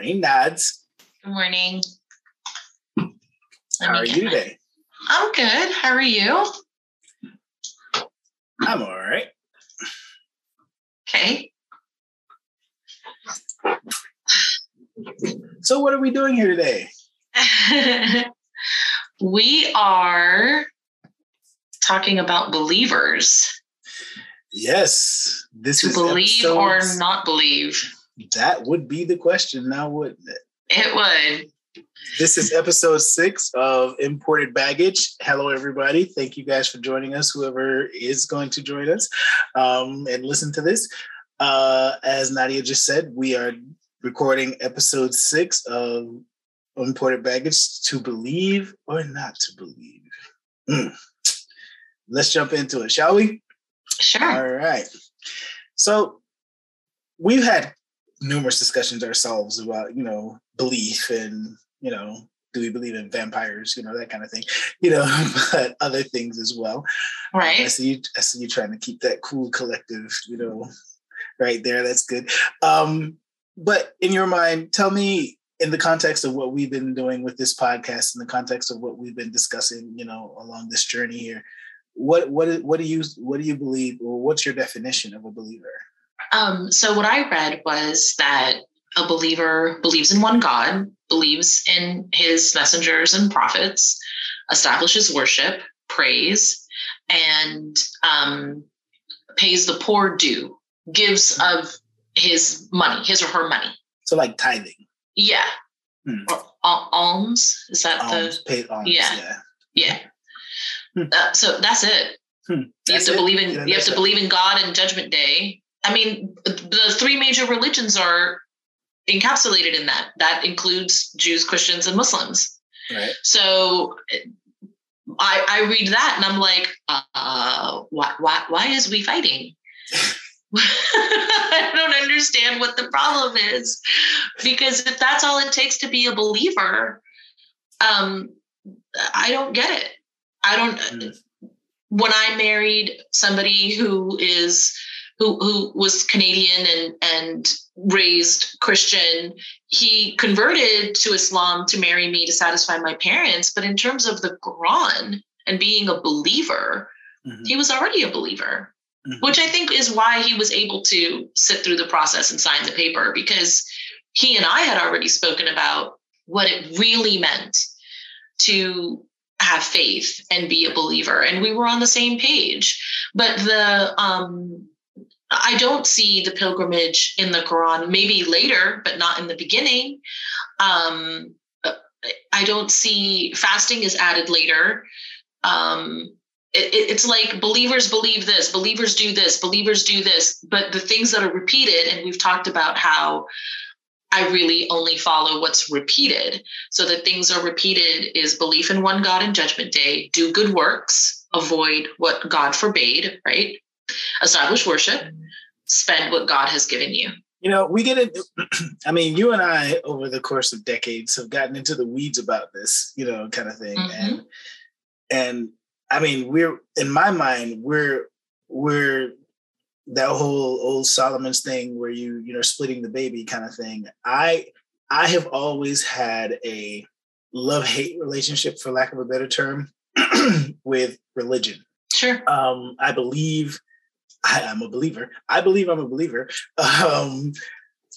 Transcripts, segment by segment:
morning, Nads. Good morning. How are you today? I'm good. How are you? I'm all right. Okay. So, what are we doing here today? we are talking about believers. Yes, this to is believe or not believe. That would be the question now, wouldn't it? It would. This is episode six of Imported Baggage. Hello, everybody. Thank you guys for joining us, whoever is going to join us um, and listen to this. Uh, as Nadia just said, we are recording episode six of Imported Baggage to believe or not to believe. Mm. Let's jump into it, shall we? Sure. All right. So we've had numerous discussions ourselves about, you know, belief and, you know, do we believe in vampires, you know, that kind of thing, you know, but other things as well. right I see you I see you trying to keep that cool collective, you know, right there. That's good. Um, but in your mind, tell me in the context of what we've been doing with this podcast, in the context of what we've been discussing, you know, along this journey here, what what what do you what do you believe or what's your definition of a believer? Um, so what I read was that a believer believes in one God, believes in his messengers and prophets, establishes worship, praise, and um, pays the poor due, gives of his money, his or her money. So like tithing, Yeah. Hmm. Or al- alms. Is that alms, paid alms, yeah. yeah. yeah? Hmm. Uh, so that's it. Hmm. You have to it? believe in you have to believe in God and Judgment Day. I mean, the three major religions are encapsulated in that. That includes Jews, Christians, and Muslims. Right. So I I read that and I'm like, uh, why why why is we fighting? I don't understand what the problem is because if that's all it takes to be a believer, um, I don't get it. I don't. Mm. When I married somebody who is who who was Canadian and and raised Christian, he converted to Islam to marry me to satisfy my parents. But in terms of the Quran and being a believer, Mhm. he was already a believer Mhm. which I think is why he was able to sit through the process and sign the paper because he and I had already spoken about what it really meant to have faith and be a believer and we were on the same page but the um I don't see the pilgrimage in the Quran maybe later but not in the beginning um I don't see fasting is added later um it, it- it's like believers believe this, believers do this, believers do this, but the things that are repeated, and we've talked about how I really only follow what's repeated. So the things are repeated is belief in one God and judgment day, do good works, avoid what God forbade, right? Establish worship, spend what God has given you. You know, we get it. I mean, you and I, over the course of decades, have gotten into the weeds about this, you know, kind of thing. Mhm. And and I mean, we're in my mind, we're we're that whole old Solomon's thing where you you know splitting the baby kind of thing. I I have always had a love hate relationship, for lack of a better term, with religion. Sure. Um, I believe I am a believer. I believe I'm a believer. Um,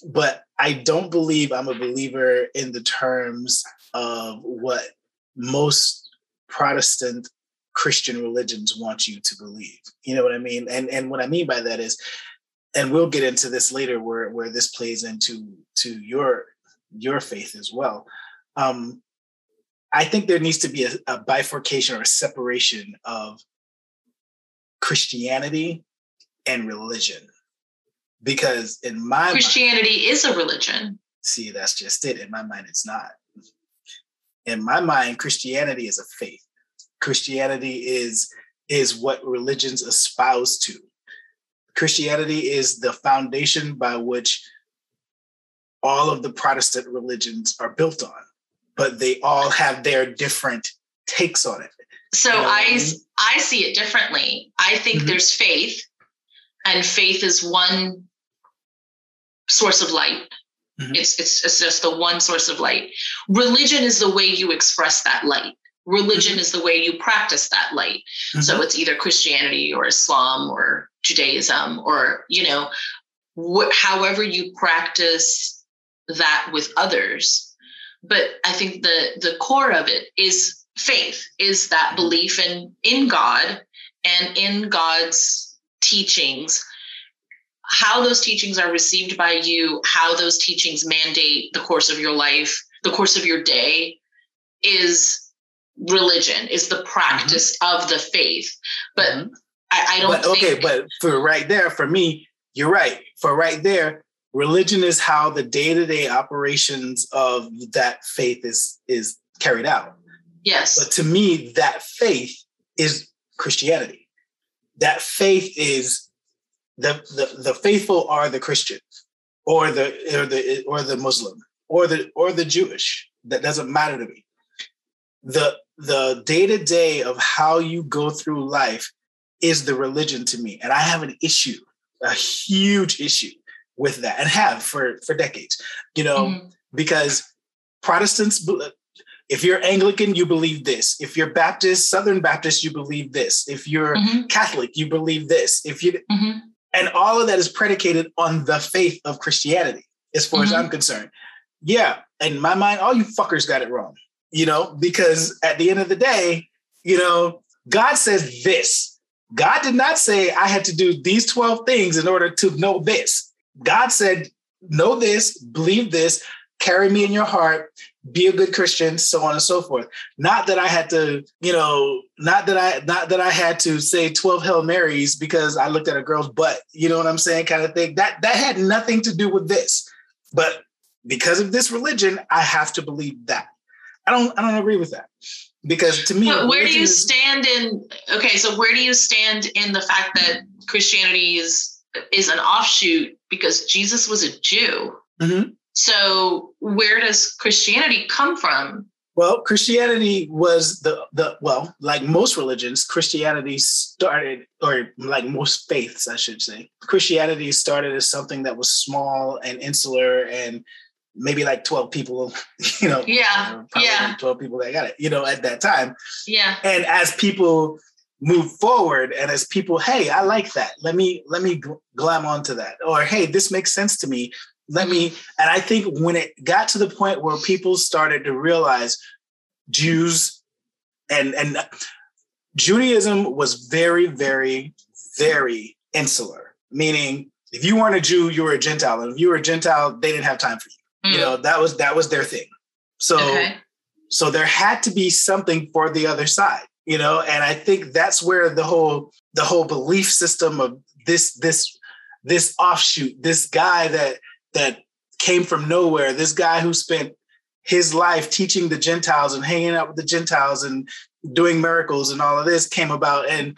but I don't believe I'm a believer in the terms of what most Protestant Christian religions want you to believe. You know what I mean? And and what I mean by that is, and we'll get into this later where where this plays into to your your faith as well. Um, I think there needs to be a, a bifurcation or a separation of Christianity and religion. Because in my mind, Christianity is a religion. see, that's just it. In my mind, it's not. In my mind, Christianity is a faith. Christianity is is what religions espouse to. Christianity is the foundation by which all of the Protestant religions are built on, but they all have their different takes on it. So You know I I mean? I see it differently. I think Mhm. there's faith, and faith is one source of light. Mm-hmm. It's, it's it's just the one source of light. Religion is the way you express that light. Religion mm-hmm. is the way you practice that light. Mm-hmm. So it's either Christianity or Islam or Judaism or you know, wh- however you practice that with others. But I think the the core of it is faith, is that mm-hmm. belief in in God and in God's teachings how those teachings are received by you, how those teachings mandate the course of your life, the course of your day is religion, is the practice mm-hmm. of the faith. But mm-hmm. I, I, don't but, Okay, but for right there, for me, you're right. For right there, religion is how the day-to-day operations of that faith is is carried out. Yes. But to me, that faith is Christianity. That faith is the, the, the faithful are the Christian or the or the or the Muslim or the or the Jewish. That doesn't matter to me. The the day-to-day of how you go through life is the religion to me. And I have an issue, a huge issue with that, and have for for decades, you know, mm-hmm. because Protestants if you're Anglican, you believe this. If you're Baptist, Southern Baptist, you believe this. If you're mm-hmm. Catholic, you believe this. If you mm-hmm. And all of that is predicated on the faith of Christianity, as far mm-hmm. as I'm concerned. Yeah. In my mind, all you fuckers got it wrong, you know, because at the end of the day, you know, God says this. God did not say I had to do these 12 things in order to know this. God said, know this, believe this, carry me in your heart, be a good Christian, so on and so forth. Not that I had to, you know, not that I not that I had to say 12 Hail Marys because I looked at a girl's butt, you know what I'm saying, kind of thing. That that had nothing to do with this. But because of this religion, I have to believe that. I don't I don't agree with that. Because to me, but where do you is, stand in okay, so where do you stand in the fact that Christianity is is an offshoot because Jesus was a Jew? Mm-hmm. So where does Christianity come from? Well, Christianity was the the well, like most religions, Christianity started, or like most faiths, I should say, Christianity started as something that was small and insular and maybe like 12 people, you know, yeah, uh, yeah, 12 people that got it, you know, at that time. Yeah. And as people move forward and as people, hey, I like that. Let me let me glam onto that. Or hey, this makes sense to me let me and i think when it got to the point where people started to realize jews and and judaism was very very very insular meaning if you weren't a jew you were a gentile and if you were a gentile they didn't have time for you mm. you know that was that was their thing so okay. so there had to be something for the other side you know and i think that's where the whole the whole belief system of this this this offshoot this guy that that came from nowhere. This guy who spent his life teaching the Gentiles and hanging out with the Gentiles and doing miracles and all of this came about. And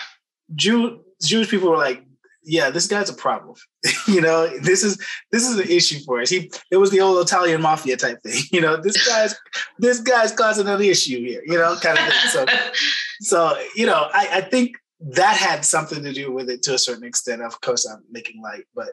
Jew, Jewish people were like, yeah, this guy's a problem. you know, this is this is an issue for us. He it was the old Italian mafia type thing. You know, this guy's this guy's causing an issue here, you know, kind of thing. So so, you know, I, I think that had something to do with it to a certain extent. Of course, I'm making light, but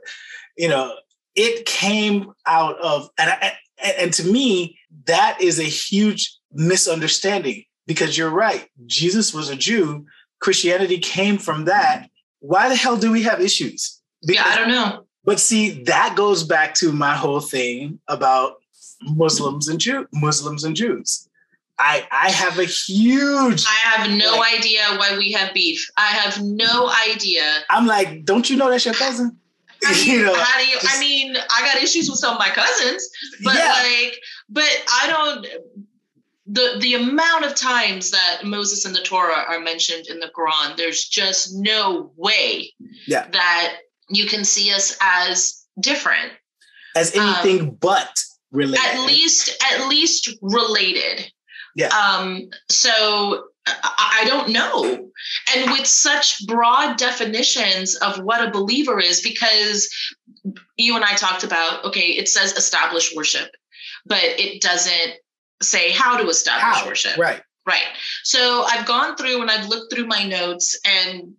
you know, it came out of and I, and to me that is a huge misunderstanding because you're right jesus was a jew christianity came from that why the hell do we have issues because, yeah i don't know but see that goes back to my whole thing about muslims and jew muslims and jews I, I have a huge. I have no like, idea why we have beef. I have no idea. I'm like, don't you know that's your cousin? I mean, you know, how do you, I mean, I got issues with some of my cousins, but yeah. like, but I don't. The the amount of times that Moses and the Torah are mentioned in the Quran, there's just no way yeah. that you can see us as different, as anything um, but related. At least, at least related. Yeah. Um. So I don't know. And with such broad definitions of what a believer is, because you and I talked about, okay, it says establish worship, but it doesn't say how to establish how? worship. Right. Right. So I've gone through and I've looked through my notes and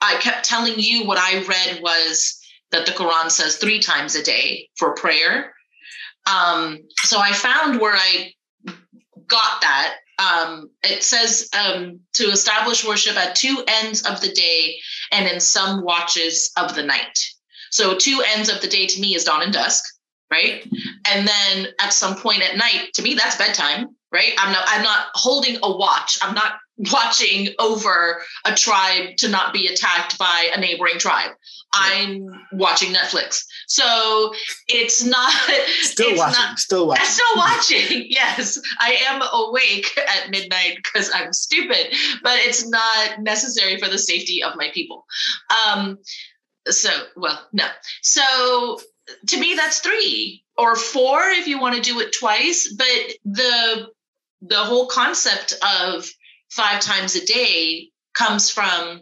I kept telling you what I read was that the Quran says three times a day for prayer Um, so I found where I got that. Um, it says um, to establish worship at two ends of the day and in some watches of the night. So two ends of the day to me is dawn and dusk, right? And then at some point at night, to me, that's bedtime, right? I'm not I'm not holding a watch. I'm not watching over a tribe to not be attacked by a neighboring tribe. I'm watching Netflix. So it's not still it's watching, not, still watching. I'm still watching. Yes, I am awake at midnight because I'm stupid, but it's not necessary for the safety of my people. Um, so, well, no. So to me, that's three or four if you want to do it twice. But the the whole concept of five times a day comes from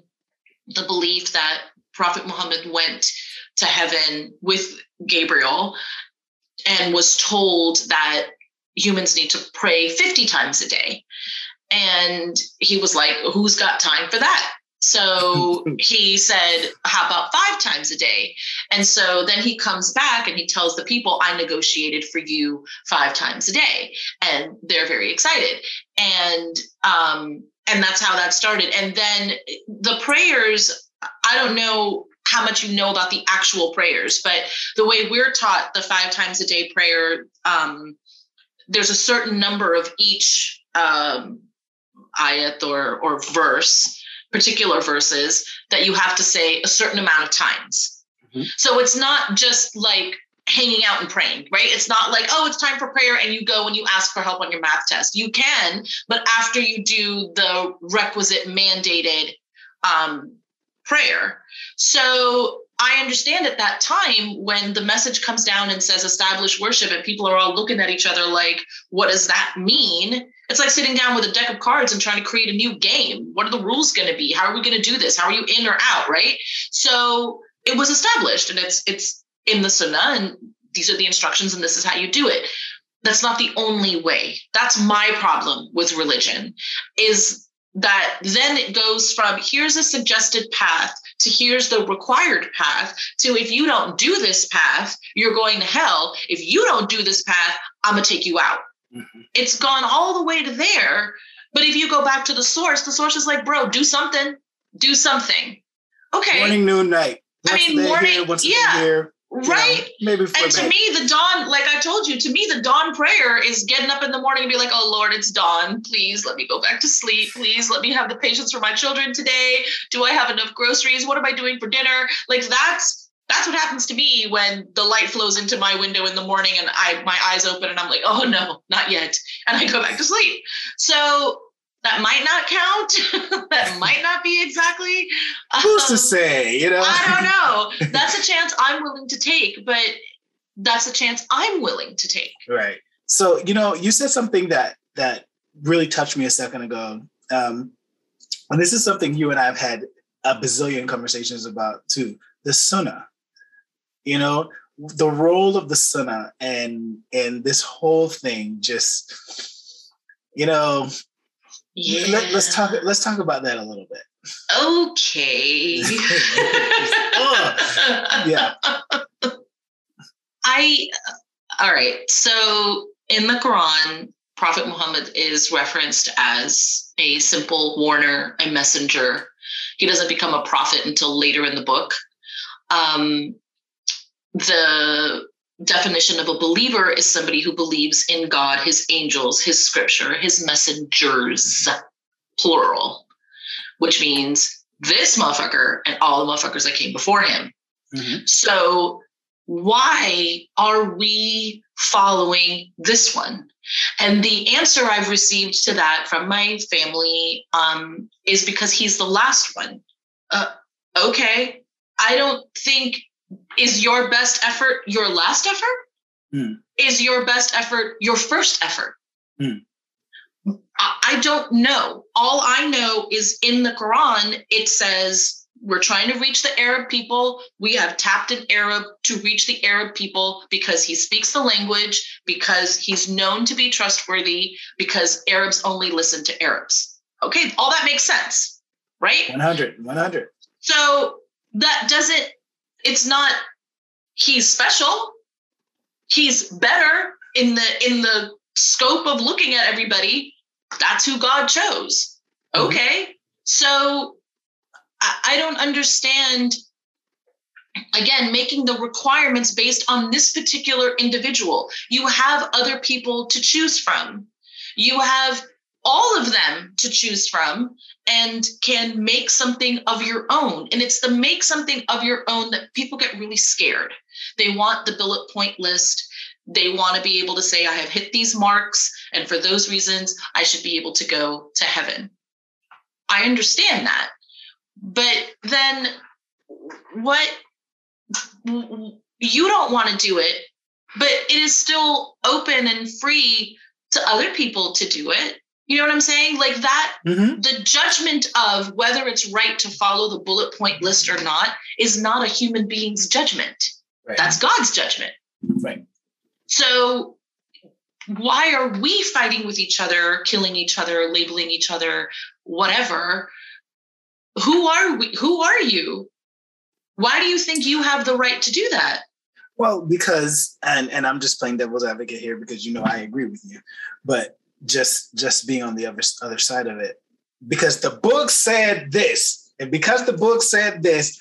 the belief that Prophet Muhammad went to heaven with Gabriel and was told that humans need to pray 50 times a day. And he was like, Who's got time for that? So he said, How about five times a day? And so then he comes back and he tells the people, I negotiated for you five times a day. And they're very excited. And um, and that's how that started. And then the prayers, I don't know how much you know about the actual prayers, but the way we're taught the five times a day prayer, um, there's a certain number of each um, ayat or or verse particular verses that you have to say a certain amount of times. Mm-hmm. So it's not just like hanging out and praying, right? It's not like, oh, it's time for prayer and you go and you ask for help on your math test. You can, but after you do the requisite mandated um, prayer. So I understand at that time when the message comes down and says establish worship and people are all looking at each other like, what does that mean? It's like sitting down with a deck of cards and trying to create a new game. What are the rules going to be? How are we going to do this? How are you in or out? Right. So it was established and it's it's in the sunnah and these are the instructions and this is how you do it. That's not the only way. That's my problem with religion is that then it goes from here's a suggested path to here's the required path to if you don't do this path, you're going to hell. If you don't do this path, I'm going to take you out. Mm-hmm. It's gone all the way to there. But if you go back to the source, the source is like, bro, do something, do something. Okay. Morning, noon, night. Once I mean, morning, here, yeah. Here, right. Know, maybe. And to me, the dawn, like I told you, to me, the dawn prayer is getting up in the morning and be like, oh Lord, it's dawn. Please let me go back to sleep. Please let me have the patience for my children today. Do I have enough groceries? What am I doing for dinner? Like that's that's what happens to me when the light flows into my window in the morning and I my eyes open and I'm like, oh no, not yet. And I go back to sleep. So that might not count. that might not be exactly who's um, to say, you know. I don't know. That's a chance I'm willing to take, but that's a chance I'm willing to take. Right. So, you know, you said something that that really touched me a second ago. Um, and this is something you and I have had a bazillion conversations about too the sunnah you know the role of the sunnah and and this whole thing just you know yeah. let, us talk let's talk about that a little bit. Okay. Oh, yeah. I all right. So in the quran prophet muhammad is referenced as a simple warner a messenger. He doesn't become a prophet until later in the book. Um, the definition of a believer is somebody who believes in God, his angels, his scripture, his messengers, plural, which means this motherfucker and all the motherfuckers that came before him. Mm-hmm. So, why are we following this one? And the answer I've received to that from my family um, is because he's the last one. Uh, okay, I don't think is your best effort your last effort? Mm. Is your best effort your first effort? Mm. I don't know. All I know is in the Quran, it says we're trying to reach the Arab people. We have tapped an Arab to reach the Arab people because he speaks the language, because he's known to be trustworthy, because Arabs only listen to Arabs. Okay, all that makes sense, right? 100, 100. So that doesn't it's not he's special he's better in the in the scope of looking at everybody. That's who God chose. Mm-hmm. Okay. So I, I don't understand again making the requirements based on this particular individual you have other people to choose from you have all of them to choose from and can make something of your own. And it's the make something of your own that people get really scared. They want the bullet point list. They want to be able to say i have hit these marks and for those reasons i should be able to go to heaven. I understand that. But then what you don't want to do it, but it is still open and free to other people to do it. You know what I'm saying? Like that, mm-hmm. the judgment of whether it's right to follow the bullet point list or not is not a human being's judgment. Right. That's God's judgment. Right. So why are we fighting with each other, killing each other, labeling each other, whatever? Who are we? Who are you? Why do you think you have the right to do that? Well, because and and I'm just playing devil's advocate here because you know I agree with you, but just just being on the other other side of it, because the book said this, and because the book said this,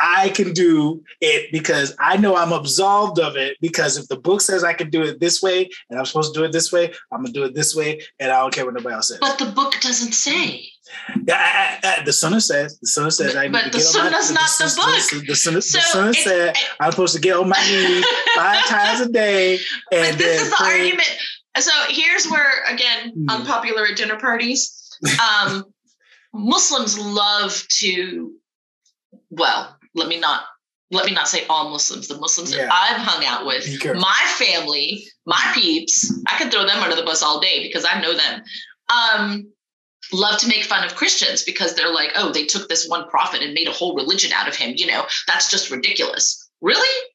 I can do it because I know I'm absolved of it. Because if the book says I can do it this way and I'm supposed to do it this way, I'm gonna do it this way, and I don't care what nobody else says. But the book doesn't say. Yeah, I, I, the Sunnah says. The Sunnah says. I but the Sunnah's not the, the book. The, Sunnah, so the Sunnah said I'm supposed to get on my knees five times a day. And but this is the pray. argument. So here's where again mm. unpopular at dinner parties. Um, Muslims love to, well, let me not let me not say all Muslims, the Muslims yeah. that I've hung out with, my family, my peeps, I could throw them under the bus all day because I know them. Um, love to make fun of Christians because they're like, oh, they took this one prophet and made a whole religion out of him. You know, that's just ridiculous. Really?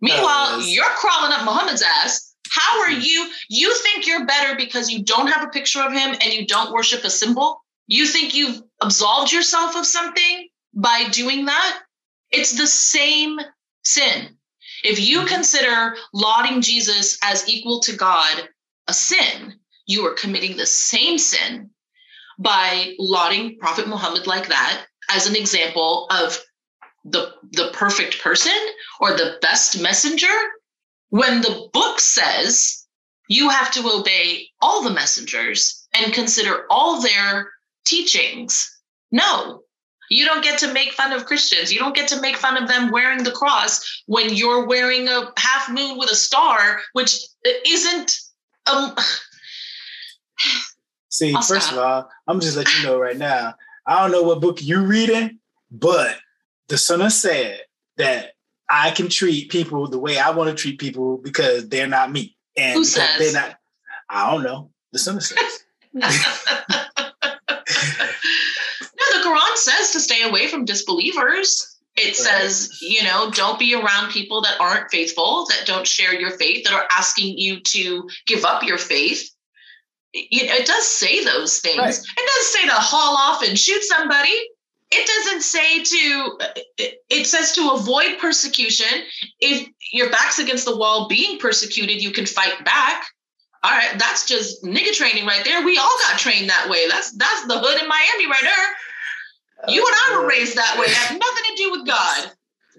Meanwhile, you're crawling up Muhammad's ass. How are you? You think you're better because you don't have a picture of him and you don't worship a symbol? You think you've absolved yourself of something by doing that? It's the same sin. If you mm-hmm. consider lauding Jesus as equal to God a sin, you are committing the same sin by lauding Prophet Muhammad like that as an example of the, the perfect person or the best messenger when the book says you have to obey all the messengers and consider all their teachings. No, you don't get to make fun of Christians. You don't get to make fun of them wearing the cross when you're wearing a half moon with a star, which isn't. Um, See, I'll first stop. of all, I'm just let you know right now. I don't know what book you're reading, but the Sunnah said that I can treat people the way I want to treat people because they're not me. And Who says? they're not. I don't know. The Sunnah says. No, the Quran says to stay away from disbelievers. It says, you know, don't be around people that aren't faithful, that don't share your faith, that are asking you to give up your faith. It, it does say those things. Right. It does say to haul off and shoot somebody. It doesn't say to, it says to avoid persecution. If your back's against the wall being persecuted, you can fight back all right that's just nigga training right there we all got trained that way that's that's the hood in miami right there you and I were uh, raised that way. It nothing to do with God.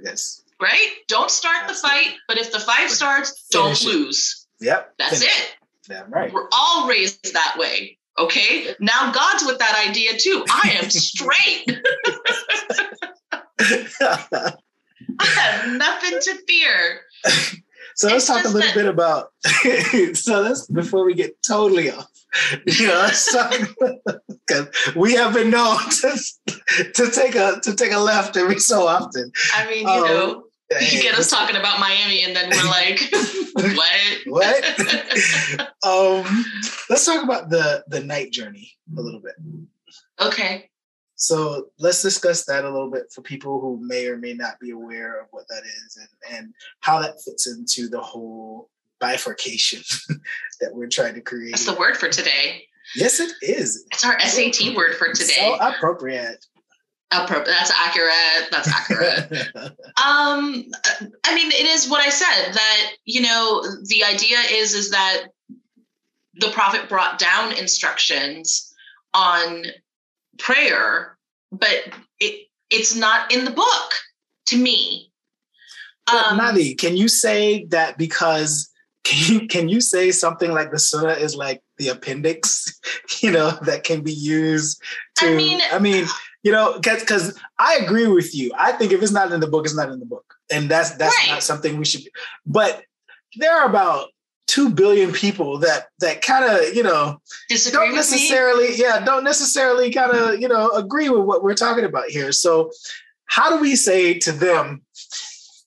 Yes. Right? Don't start Absolutely. the fight, but if the fight starts, don't lose. Yep. That's Finish. it. Yeah, right. We're all raised that way. Okay. Now God's with that idea too. I am straight. I have nothing to fear. So let's it's talk a little that- bit about. so let's before we get totally off. You know, let's talk because we have been known to, to take a to take a left every so often. I mean, you um, know, you get us talking about Miami, and then we're like, what? what? um, let's talk about the the night journey a little bit. Okay. So let's discuss that a little bit for people who may or may not be aware of what that is and, and how that fits into the whole bifurcation that we're trying to create. That's the word for today. Yes, it is. It's our SAT word for today. So appropriate. That's accurate. That's accurate. um, I mean, it is what I said that you know the idea is is that the prophet brought down instructions on prayer, but it it's not in the book to me. Um, Maddie, can you say that because can you, can you say something like the Sunnah is like the appendix, you know, that can be used to? I mean, I mean, you know, because I agree with you. I think if it's not in the book, it's not in the book, and that's that's right. not something we should. Be. But there are about two billion people that that kind of you know Disagree don't necessarily yeah don't necessarily kind of you know agree with what we're talking about here. So how do we say to them,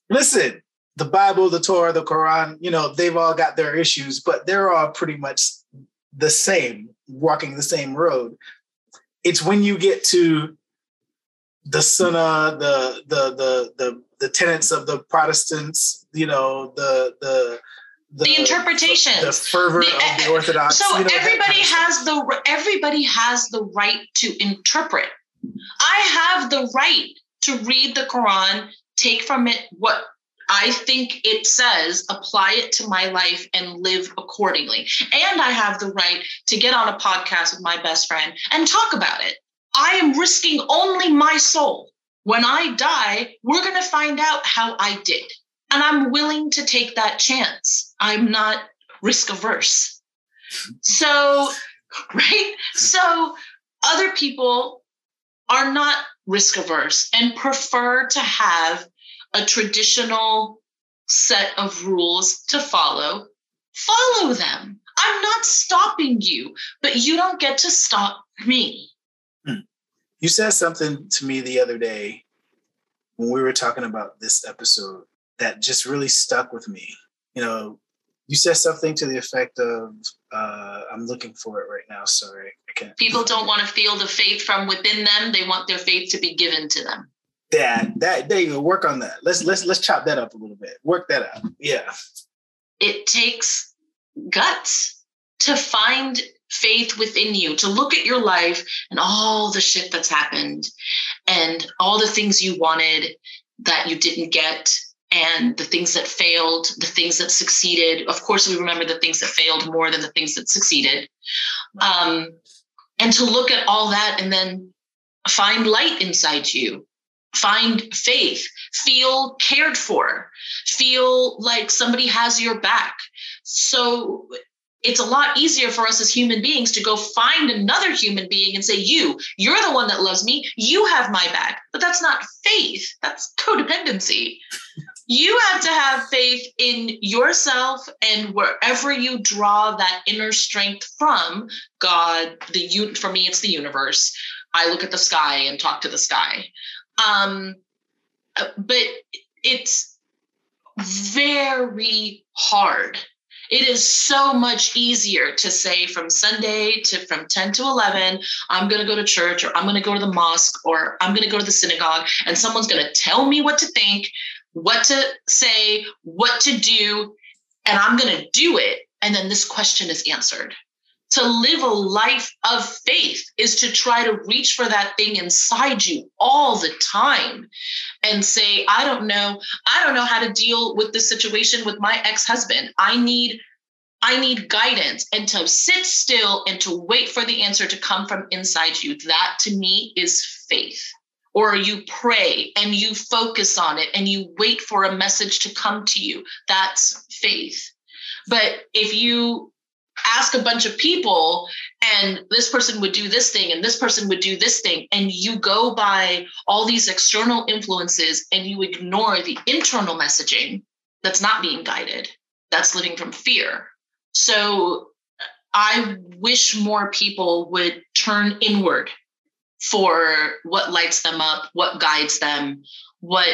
listen, the Bible, the Torah, the Quran, you know, they've all got their issues, but they're all pretty much the same, walking the same road. It's when you get to the Sunnah, the the the the the tenets of the Protestants, you know, the the the, the interpretations, the fervor the, of the Orthodox. So you know, everybody has the everybody has the right to interpret. I have the right to read the Quran, take from it what I think it says, apply it to my life and live accordingly. And I have the right to get on a podcast with my best friend and talk about it. I am risking only my soul. When I die, we're going to find out how I did. And I'm willing to take that chance. I'm not risk averse. So, right? So, other people are not risk averse and prefer to have a traditional set of rules to follow. Follow them. I'm not stopping you, but you don't get to stop me. You said something to me the other day when we were talking about this episode that just really stuck with me. You know, you said something to the effect of, uh, I'm looking for it right now. Sorry, I can't. People don't want to feel the faith from within them. They want their faith to be given to them. That that there you go. Work on that. Let's let's let's chop that up a little bit. Work that out. Yeah. It takes guts to find faith within you, to look at your life and all the shit that's happened and all the things you wanted that you didn't get and the things that failed, the things that succeeded. Of course, we remember the things that failed more than the things that succeeded. Um, and to look at all that and then find light inside you, find faith, feel cared for, feel like somebody has your back. So it's a lot easier for us as human beings to go find another human being and say, You, you're the one that loves me. You have my back. But that's not faith, that's codependency you have to have faith in yourself and wherever you draw that inner strength from god the for me it's the universe i look at the sky and talk to the sky um, but it's very hard it is so much easier to say from sunday to from 10 to 11 i'm going to go to church or i'm going to go to the mosque or i'm going to go to the synagogue and someone's going to tell me what to think what to say, what to do, and I'm going to do it. And then this question is answered. To live a life of faith is to try to reach for that thing inside you all the time and say, I don't know, I don't know how to deal with the situation with my ex-husband. I need I need guidance and to sit still and to wait for the answer to come from inside you. That to me is faith or you pray and you focus on it and you wait for a message to come to you. That's faith. But if you ask a bunch of people and this person would do this thing and this person would do this thing and you go by all these external influences and you ignore the internal messaging that's not being guided that's living from fear. So i wish more people would turn inward for what lights them up, what guides them, what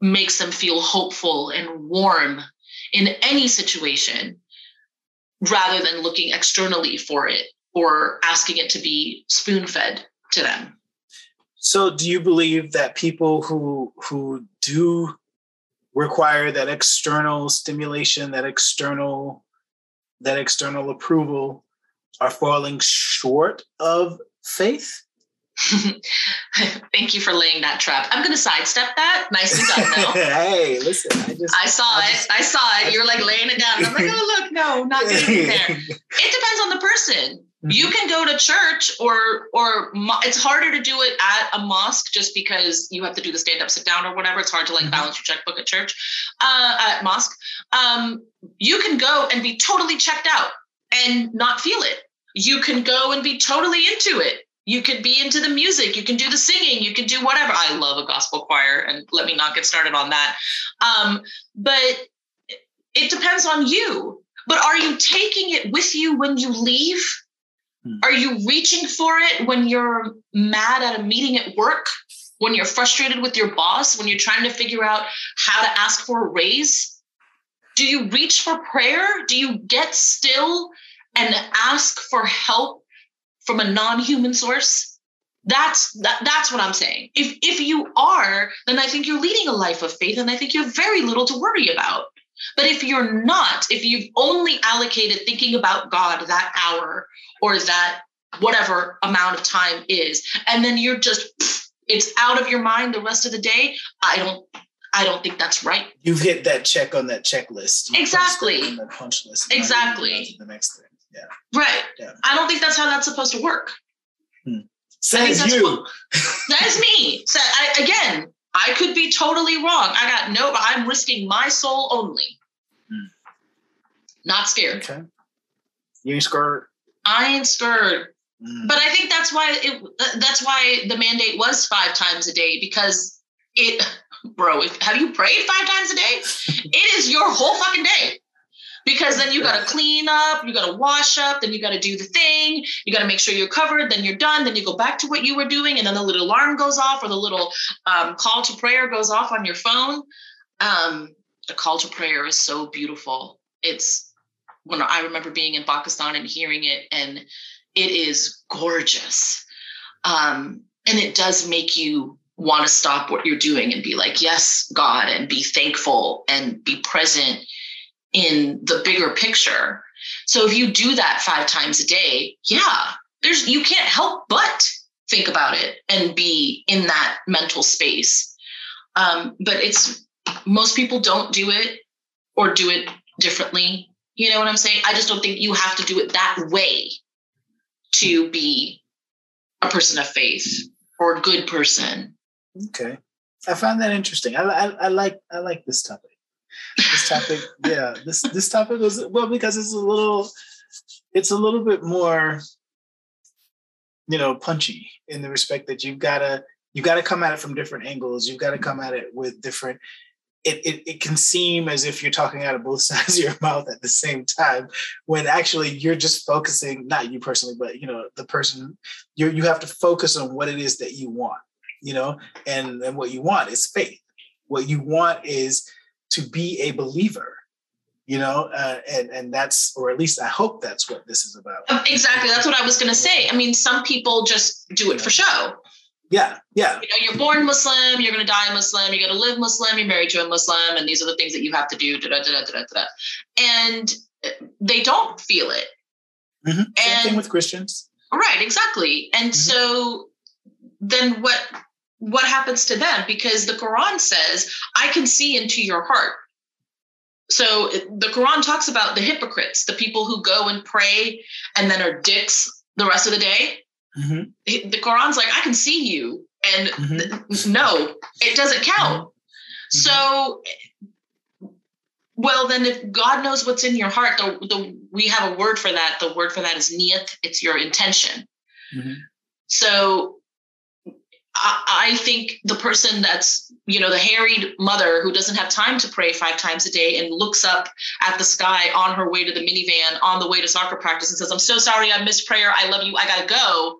makes them feel hopeful and warm in any situation, rather than looking externally for it or asking it to be spoon fed to them. So, do you believe that people who who do require that external stimulation, that external that external approval, are falling short of faith? Thank you for laying that trap. I'm gonna sidestep that. Nicely done, though. hey, listen, I just I saw I it. I saw it. You're like laying it down. I'm like, oh look, no, not getting there. It depends on the person. You can go to church or or mo- it's harder to do it at a mosque just because you have to do the stand up, sit down, or whatever. It's hard to like Mhm. balance your checkbook at church, uh, at mosque. Um, you can go and be totally checked out and not feel it. You can go and be totally into it. You can be into the music. You can do the singing. You can do whatever. I love a gospel choir, and let me not get started on that. Um, but it depends on you. But are you taking it with you when you leave? Hmm. Are you reaching for it when you're mad at a meeting at work? When you're frustrated with your boss? When you're trying to figure out how to ask for a raise? Do you reach for prayer? Do you get still and ask for help from a non-human source? That's that, that's what I'm saying. If if you are, then I think you're leading a life of faith, and I think you have very little to worry about. But if you're not, if you've only allocated thinking about God that hour or that whatever amount of time is, and then you're just it's out of your mind the rest of the day, I don't I don't think that's right. You've hit that check on that checklist. You Exactly. that punch list. Exactly. moving on to The next thing. Yeah. Right. Yeah. I don't think that's how that's supposed to work. Says that's you. what- That's me. So I, again, I could be totally wrong. I got no, I'm risking my soul only. Hmm. Not scared. Okay. You ain't scared. I ain't scared. Mm. But I think that's why it. That's why the mandate was five times a day because it, bro. If, have you prayed five times a day? it is your whole fucking day. Because then you got to clean up, you got to wash up, then you got to do the thing, you got to make sure you're covered, then you're done, then you go back to what you were doing, and then the little alarm goes off or the little um, call to prayer goes off on your phone. Um, the call to prayer is so beautiful. It's when I remember being in Pakistan and hearing it, and it is gorgeous. Um, and it does make you want to stop what you're doing and be like, yes, God, and be thankful and be present in the bigger picture. So if you do that five times a day, yeah, there's you can't help but think about it and be in that mental space. Um, but it's most people don't do it or do it differently. You know what I'm saying? I just don't think you have to do it that way to be a person of faith or a good person. Okay. I find that interesting. I, I, I like I like this topic. This topic, yeah. This this topic was well because it's a little it's a little bit more, you know, punchy in the respect that you've gotta you've gotta come at it from different angles. You've got to come at it with different. It, it, it can seem as if you're talking out of both sides of your mouth at the same time when actually you're just focusing not you personally but you know the person you you have to focus on what it is that you want you know and and what you want is faith what you want is to be a believer you know uh, and and that's or at least i hope that's what this is about Um, Exactly. That's what I was going to say. I mean, some people just do it for show. yeah yeah You know, you're born Muslim, you're going to die Muslim, you're going to live Muslim, you're married to a Muslim, and these are the things that you have to do. Da, da, da, da, da, da. And they don't feel it. Mhm. same thing And- with christians Right, exactly. And Mhm. so then what what happens to them because the Quran says, "I can see into your heart." So the Quran talks about the hypocrites, the people who go and pray and then are dicks the rest of the day. Mhm. The Quran's like, "I can see you." And Mhm. th- no, it doesn't count. So well then if God knows what's in your heart, the, the we have a word for that. The word for that is niyat. It's your intention. Mhm. So I, I think the person that's, you know, the harried mother who doesn't have time to pray five times a day and looks up at the sky on her way to the minivan on the way to soccer practice and says, I'm so sorry, I missed prayer. I love you. I got to go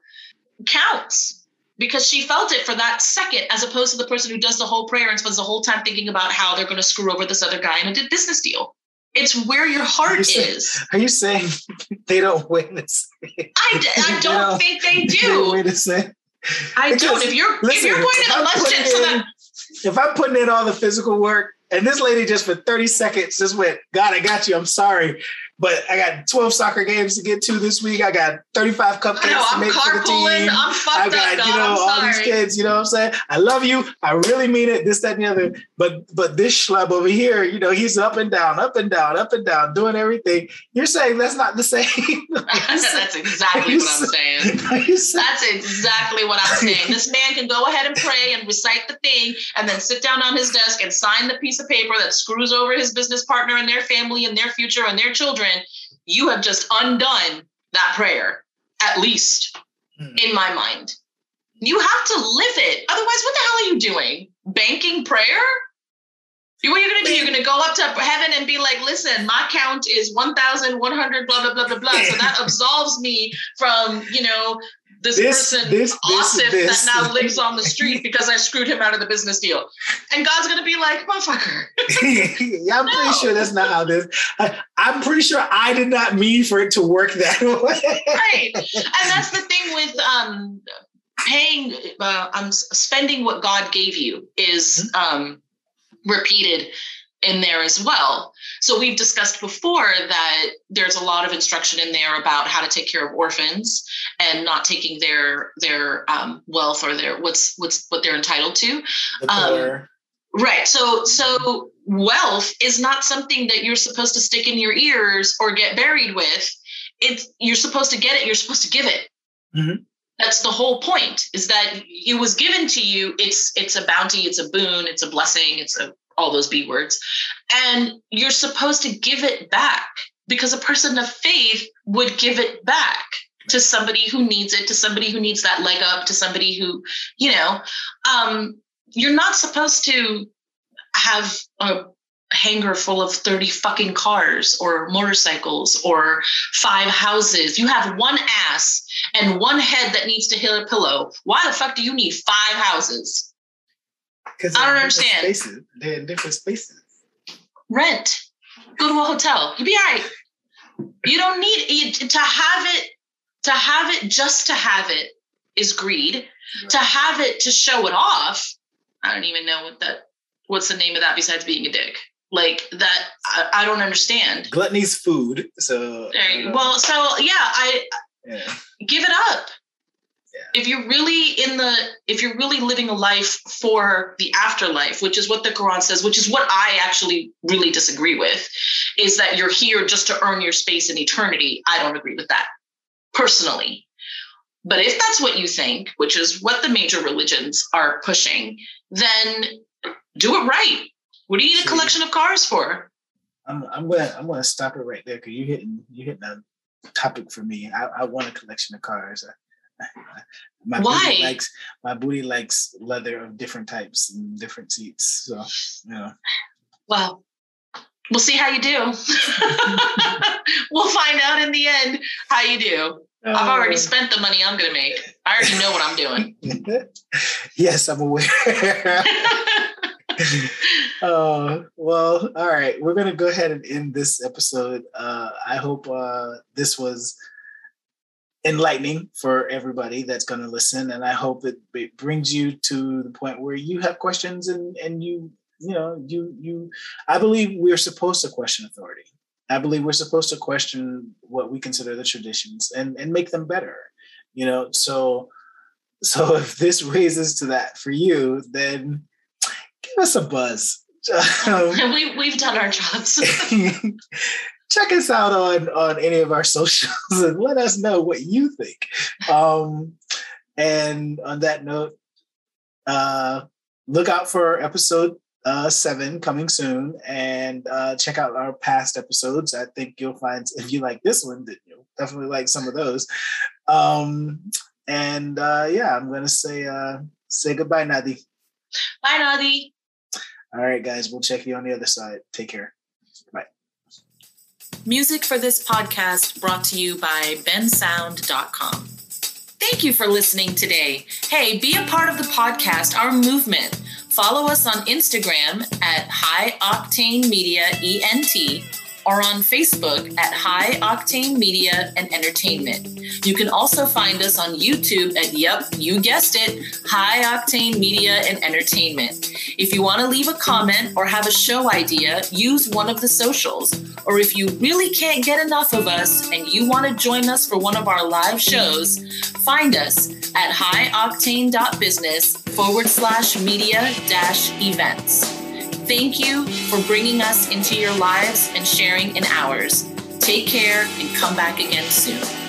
counts because she felt it for that second, as opposed to the person who does the whole prayer and spends the whole time thinking about how they're going to screw over this other guy in a business deal. It's where your heart You're saying- is. are you saying they don't to say I, I You don't know, think they they don't do. wait to say I don't. Because, If you're if you're going if to the I'm masjid putting so in- that if I'm putting in all the physical work and this lady just for 30 seconds just went, God, I got you. I'm sorry. But I got 12 soccer games to get to this week. I got 35 cupcakes know, to make for the team. I'm fucked I got, up, you know, all these kids, you know what I'm saying? I love you. I really mean it, this, that, and the other. But but this schlub over here, you know, he's up and down, up and down, up and down, doing everything. You're saying that's not the same. that's exactly what I'm saying. That's exactly what I'm saying. This man can go ahead and pray and recite the thing and then sit down on his desk and sign the piece of paper that screws over his business partner and their family and their future and their children. You have just undone that prayer, at least hmm. in my mind. You have to live it. Otherwise, what the hell are you doing? Banking prayer? What are you going to do? You're going to go up to heaven and be like, listen, my count is 1,100, blah, blah, blah, blah, blah. So that absolves me from, you know, this, this person, this, Asif, this, that now lives on the street because I screwed him out of the business deal. And God's to be like, motherfucker. yeah, I'm no. pretty sure that's not how this, I, I'm pretty sure I did not mean for it to work that way. right. And that's the thing with, um, paying, uh, I'm spending what God gave you is, mm-hmm. um, repeated in there as well. So we've discussed before that there's a lot of instruction in there about how to take care of orphans and not taking their their um, wealth or their what's what's what they're entitled to. Um, right. So so wealth is not something that you're supposed to stick in your ears or get buried with. It's you're supposed to get it. You're supposed to give it. Mm-hmm that's the whole point is that it was given to you it's it's a bounty it's a boon it's a blessing it's a all those b words and you're supposed to give it back because a person of faith would give it back to somebody who needs it to somebody who needs that leg up to somebody who you know um, you're not supposed to have a hangar full of 30 fucking cars or motorcycles or five houses. You have one ass and one head that needs to hit a pillow. Why the fuck do you need five houses? Because I don't understand. Spaces. They're in different spaces. Rent. Go to a hotel. You'll be all right. You don't need to have it. To have it just to have it is greed. Right. To have it to show it off, I don't even know what that. What's the name of that besides being a dick? like that I, I, don't understand gluttony's food so well so yeah i yeah. give it up yeah. if you're really in the if you're really living a life for the afterlife which is what the quran says which is what i actually really disagree with is that you're here just to earn your space in eternity i don't agree with that personally but if that's what you think which is what the major religions are pushing then do it right what do you need a collection of cars for? I'm I'm gonna I'm gonna stop it right there because you're hitting you're hitting a topic for me. I, I want a collection of cars. My Why? Booty likes my booty likes leather of different types and different seats. So know. Well, we'll see how you do. we'll find out in the end how you do. Uh, I've already uh. spent the money I'm gonna make. I already know what I'm doing. yes, I'm aware. uh, well, all right. We're going to go ahead and end this episode. Uh, I hope uh, this was enlightening for everybody that's going to listen. And I hope it, it brings you to the point where you have questions and, and you, you know, you, you, I believe we're supposed to question authority. I believe we're supposed to question what we consider the traditions and, and make them better, you know? So, so if this raises to that for you, then give us a buzz. Um, we, we've done our jobs. Check us out on on any of our socials and let us know what you think. Um, and on that note, uh, look out for episode uh, seven coming soon, and uh, check out our past episodes. I think you'll find if you like this one, then you'll definitely like some of those. Um, and uh, yeah, I'm gonna say uh, say goodbye, Nadi. Bye, Nadi. All right, guys, we'll check you on the other side. Take care. Music for this podcast brought to you by bensound.com. Thank you for listening today. Hey, be a part of the podcast, our movement. Follow us on Instagram at High Octane Media ENT or on Facebook at High Octane Media and Entertainment. You can also find us on YouTube at, yep, you guessed it, High Octane Media and Entertainment. If you want to leave a comment or have a show idea, use one of the socials. Or if you really can't get enough of us and you want to join us for one of our live shows, find us at highoctane.business forward slash media dash events. Thank you for bringing us into your lives and sharing in ours. Take care and come back again soon.